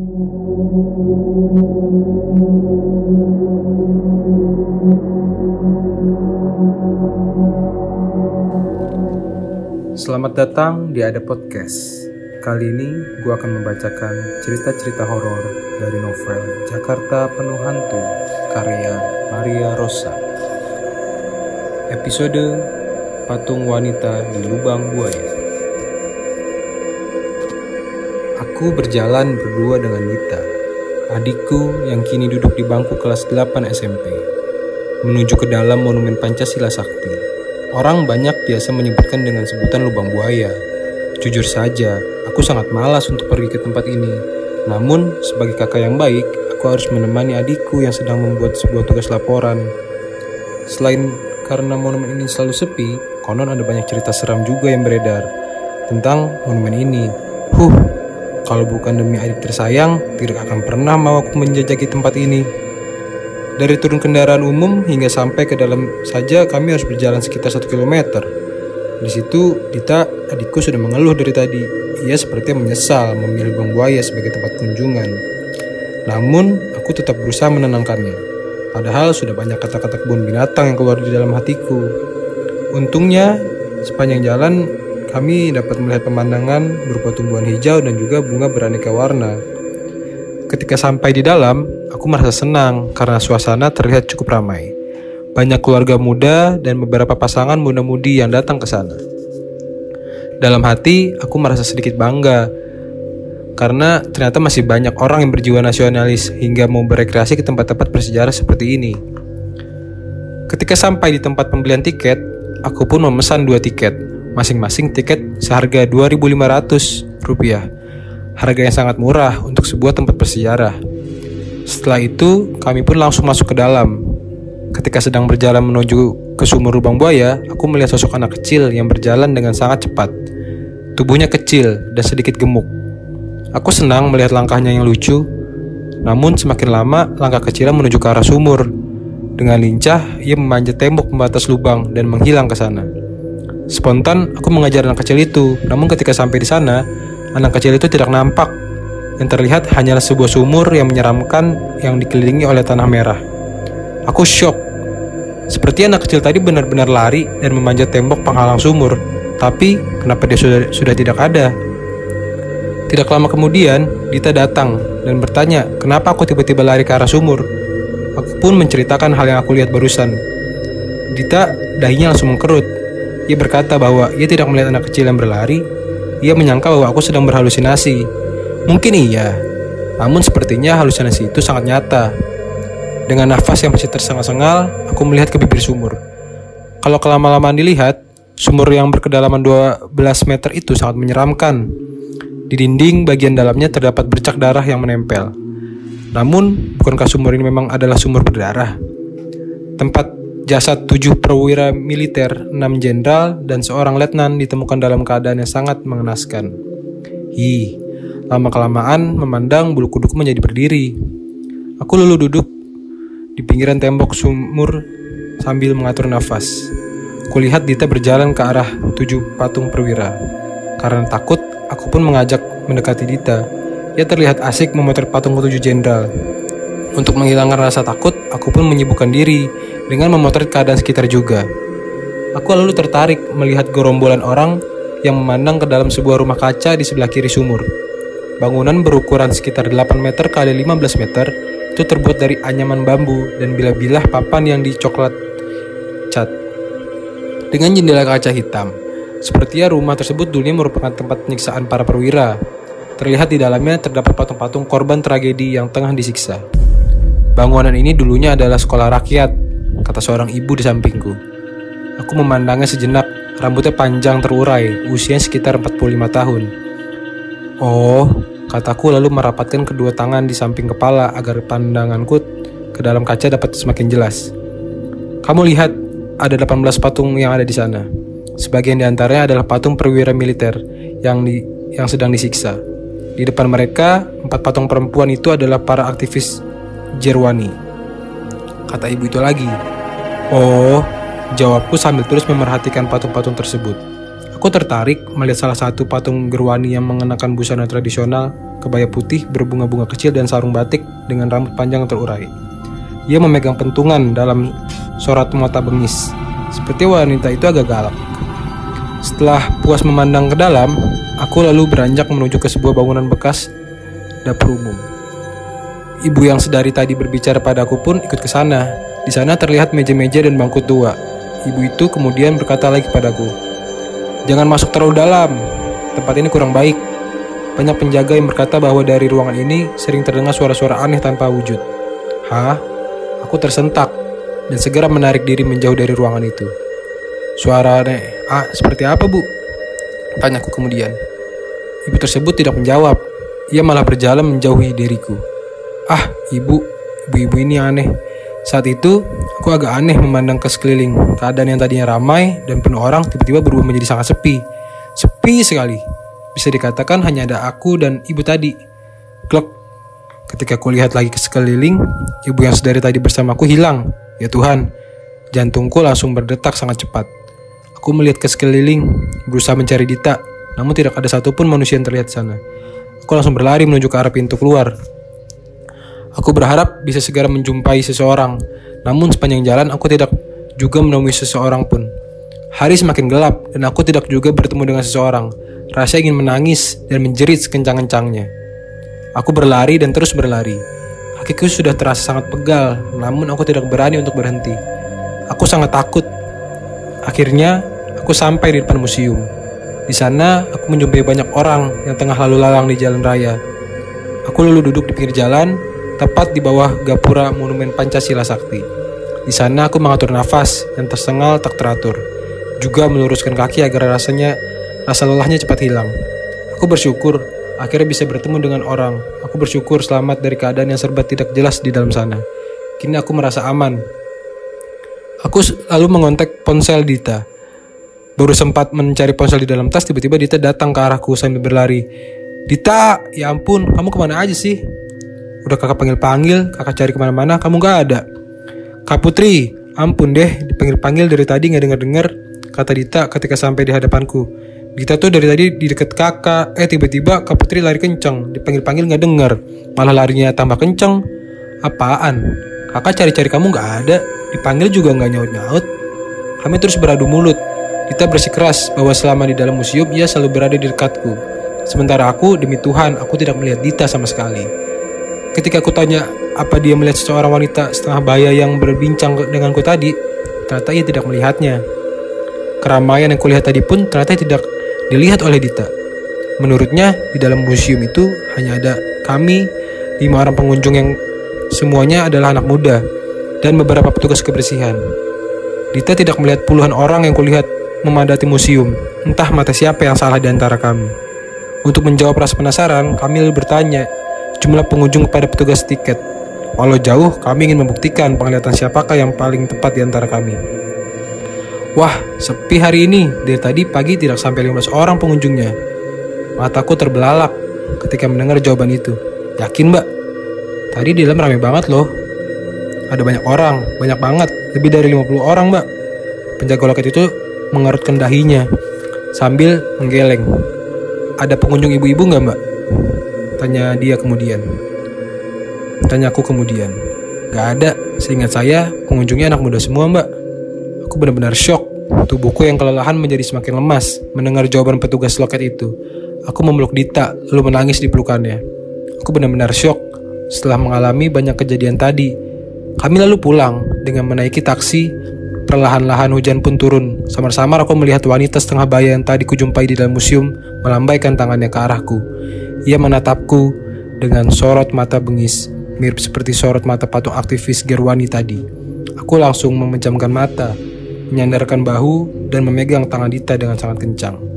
Selamat datang di Ada Podcast. Kali ini gue akan membacakan cerita-cerita horor dari novel Jakarta Penuh Hantu karya Maria Rosa. Episode Patung Wanita di Lubang Buaya. Aku berjalan berdua dengan Nita, adikku yang kini duduk di bangku kelas 8 SMP, menuju ke dalam Monumen Pancasila Sakti. Orang banyak biasa menyebutkan dengan sebutan lubang buaya. Jujur saja, aku sangat malas untuk pergi ke tempat ini. Namun, sebagai kakak yang baik, aku harus menemani adikku yang sedang membuat sebuah tugas laporan. Selain karena monumen ini selalu sepi, konon ada banyak cerita seram juga yang beredar tentang monumen ini. Huh, kalau bukan demi adik tersayang, tidak akan pernah mau aku menjajaki tempat ini. Dari turun kendaraan umum hingga sampai ke dalam saja kami harus berjalan sekitar satu kilometer. Di situ Dita adikku sudah mengeluh dari tadi. Ia sepertinya menyesal memilih Bang Buaya sebagai tempat kunjungan. Namun aku tetap berusaha menenangkannya. Padahal sudah banyak kata-kata kebun binatang yang keluar di dalam hatiku. Untungnya sepanjang jalan kami dapat melihat pemandangan berupa tumbuhan hijau dan juga bunga beraneka warna. Ketika sampai di dalam, aku merasa senang karena suasana terlihat cukup ramai. Banyak keluarga muda dan beberapa pasangan muda-mudi yang datang ke sana. Dalam hati, aku merasa sedikit bangga karena ternyata masih banyak orang yang berjiwa nasionalis hingga mau berekreasi ke tempat-tempat bersejarah seperti ini. Ketika sampai di tempat pembelian tiket, aku pun memesan dua tiket, masing-masing tiket seharga 2.500 rupiah harga yang sangat murah untuk sebuah tempat bersejarah. Setelah itu, kami pun langsung masuk ke dalam. Ketika sedang berjalan menuju ke sumur lubang buaya, aku melihat sosok anak kecil yang berjalan dengan sangat cepat. Tubuhnya kecil dan sedikit gemuk. Aku senang melihat langkahnya yang lucu, namun semakin lama langkah kecilnya menuju ke arah sumur. Dengan lincah, ia memanjat tembok pembatas lubang dan menghilang ke sana. Spontan, aku mengajar anak kecil itu, namun ketika sampai di sana, Anak kecil itu tidak nampak. Yang terlihat hanyalah sebuah sumur yang menyeramkan yang dikelilingi oleh tanah merah. Aku shock. Seperti anak kecil tadi benar-benar lari dan memanjat tembok penghalang sumur. Tapi kenapa dia sudah, sudah tidak ada? Tidak lama kemudian, Dita datang dan bertanya, kenapa aku tiba-tiba lari ke arah sumur. Aku pun menceritakan hal yang aku lihat barusan. Dita dahinya langsung mengkerut. Ia berkata bahwa ia tidak melihat anak kecil yang berlari, ia menyangka bahwa aku sedang berhalusinasi. Mungkin iya, namun sepertinya halusinasi itu sangat nyata. Dengan nafas yang masih tersengal-sengal, aku melihat ke bibir sumur. Kalau kelama-lamaan dilihat, sumur yang berkedalaman 12 meter itu sangat menyeramkan. Di dinding bagian dalamnya terdapat bercak darah yang menempel. Namun, bukankah sumur ini memang adalah sumur berdarah? Tempat Jasad tujuh perwira militer, enam jenderal, dan seorang letnan ditemukan dalam keadaan yang sangat mengenaskan. Hi, lama-kelamaan memandang bulu kuduku menjadi berdiri. Aku lalu duduk di pinggiran tembok sumur sambil mengatur nafas. Kulihat Dita berjalan ke arah tujuh patung perwira. Karena takut, aku pun mengajak mendekati Dita. Ia terlihat asik memotret patung tujuh jenderal. Untuk menghilangkan rasa takut, aku pun menyibukkan diri dengan memotret keadaan sekitar juga. Aku lalu tertarik melihat gerombolan orang yang memandang ke dalam sebuah rumah kaca di sebelah kiri sumur. Bangunan berukuran sekitar 8 meter kali 15 meter itu terbuat dari anyaman bambu dan bilah-bilah papan yang dicoklat cat. Dengan jendela kaca hitam, sepertinya rumah tersebut dulunya merupakan tempat penyiksaan para perwira. Terlihat di dalamnya terdapat patung-patung korban tragedi yang tengah disiksa. Bangunan ini dulunya adalah sekolah rakyat, kata seorang ibu di sampingku. Aku memandangnya sejenak, rambutnya panjang terurai, usianya sekitar 45 tahun. Oh, kataku lalu merapatkan kedua tangan di samping kepala agar pandanganku ke dalam kaca dapat semakin jelas. Kamu lihat, ada 18 patung yang ada di sana. Sebagian di antaranya adalah patung perwira militer yang di, yang sedang disiksa. Di depan mereka, empat patung perempuan itu adalah para aktivis Jerwani. Kata ibu itu lagi. Oh, jawabku sambil terus memerhatikan patung-patung tersebut. Aku tertarik melihat salah satu patung Gerwani yang mengenakan busana tradisional, kebaya putih berbunga-bunga kecil dan sarung batik dengan rambut panjang terurai. Ia memegang pentungan dalam sorat mata bengis. Seperti wanita itu agak galak. Setelah puas memandang ke dalam, aku lalu beranjak menuju ke sebuah bangunan bekas dapur umum. Ibu yang sedari tadi berbicara padaku pun ikut ke sana. Di sana terlihat meja-meja dan bangku tua. Ibu itu kemudian berkata lagi padaku, Jangan masuk terlalu dalam. Tempat ini kurang baik. Banyak penjaga yang berkata bahwa dari ruangan ini sering terdengar suara-suara aneh tanpa wujud. Hah? Aku tersentak dan segera menarik diri menjauh dari ruangan itu. Suara aneh, ah seperti apa bu? Tanyaku kemudian. Ibu tersebut tidak menjawab. Ia malah berjalan menjauhi diriku. Ah, ibu, ibu-ibu ini aneh. Saat itu, aku agak aneh memandang ke sekeliling. Keadaan yang tadinya ramai dan penuh orang tiba-tiba berubah menjadi sangat sepi. Sepi sekali. Bisa dikatakan hanya ada aku dan ibu tadi. Klok. Ketika aku lihat lagi ke sekeliling, ibu yang sedari tadi bersamaku hilang. Ya Tuhan, jantungku langsung berdetak sangat cepat. Aku melihat ke sekeliling, berusaha mencari Dita, namun tidak ada satupun manusia yang terlihat di sana. Aku langsung berlari menuju ke arah pintu keluar. Aku berharap bisa segera menjumpai seseorang, namun sepanjang jalan aku tidak juga menemui seseorang pun. Hari semakin gelap dan aku tidak juga bertemu dengan seseorang. Rasa ingin menangis dan menjerit sekencang-kencangnya. Aku berlari dan terus berlari. Kakiku sudah terasa sangat pegal, namun aku tidak berani untuk berhenti. Aku sangat takut. Akhirnya, aku sampai di depan museum. Di sana, aku menjumpai banyak orang yang tengah lalu lalang di jalan raya. Aku lalu duduk di pinggir jalan tepat di bawah gapura Monumen Pancasila Sakti. Di sana aku mengatur nafas yang tersengal tak teratur, juga meluruskan kaki agar rasanya rasa lelahnya cepat hilang. Aku bersyukur akhirnya bisa bertemu dengan orang. Aku bersyukur selamat dari keadaan yang serba tidak jelas di dalam sana. Kini aku merasa aman. Aku lalu mengontak ponsel Dita. Baru sempat mencari ponsel di dalam tas, tiba-tiba Dita datang ke arahku sambil berlari. Dita, ya ampun, kamu ke mana aja sih? Udah kakak panggil-panggil, kakak cari ke mana-mana, kamu gak ada. Kak Putri, ampun deh, dipanggil-panggil dari tadi gak denger-denger, kata Dita ketika sampai di hadapanku. Dita tuh dari tadi di deket kakak, eh tiba-tiba Kak Putri lari kenceng, dipanggil-panggil gak denger, malah larinya tambah kenceng. Apaan? Kakak cari-cari kamu gak ada, dipanggil juga gak nyaut-nyaut. Kami terus beradu mulut. Dita bersikeras bahwa selama di dalam museum ia selalu berada di dekatku. Sementara aku, demi Tuhan, aku tidak melihat Dita sama sekali. Ketika aku tanya apa dia melihat seorang wanita setengah baya yang berbincang denganku tadi, ternyata ia tidak melihatnya. Keramaian yang kulihat tadi pun ternyata tidak dilihat oleh Dita. Menurutnya, di dalam museum itu hanya ada kami, lima orang pengunjung yang semuanya adalah anak muda, dan beberapa petugas kebersihan. Dita tidak melihat puluhan orang yang kulihat memadati museum, entah mata siapa yang salah di antara kami. Untuk menjawab rasa penasaran, kami bertanya jumlah pengunjung kepada petugas tiket. Walau jauh, kami ingin membuktikan penglihatan siapakah yang paling tepat di antara kami. Wah, sepi hari ini. Dari tadi pagi tidak sampai 15 orang pengunjungnya. Mataku terbelalak ketika mendengar jawaban itu. Yakin, Mbak? Tadi di dalam ramai banget loh. Ada banyak orang, banyak banget. Lebih dari 50 orang, Mbak. Penjaga loket itu mengerutkan dahinya sambil menggeleng. Ada pengunjung ibu-ibu nggak, Mbak? Tanya dia kemudian. Tanya aku kemudian. Gak ada, seingat saya pengunjungnya anak muda semua mbak. Aku benar-benar shock. Tubuhku yang kelelahan menjadi semakin lemas mendengar jawaban petugas loket itu. Aku memeluk Dita, lalu menangis di pelukannya. Aku benar-benar shock setelah mengalami banyak kejadian tadi. Kami lalu pulang dengan menaiki taksi. Perlahan-lahan hujan pun turun. Samar-samar aku melihat wanita setengah baya yang tadi kujumpai di dalam museum melambaikan tangannya ke arahku. Ia menatapku dengan sorot mata bengis, mirip seperti sorot mata patung aktivis Gerwani tadi. Aku langsung memejamkan mata, menyandarkan bahu, dan memegang tangan Dita dengan sangat kencang.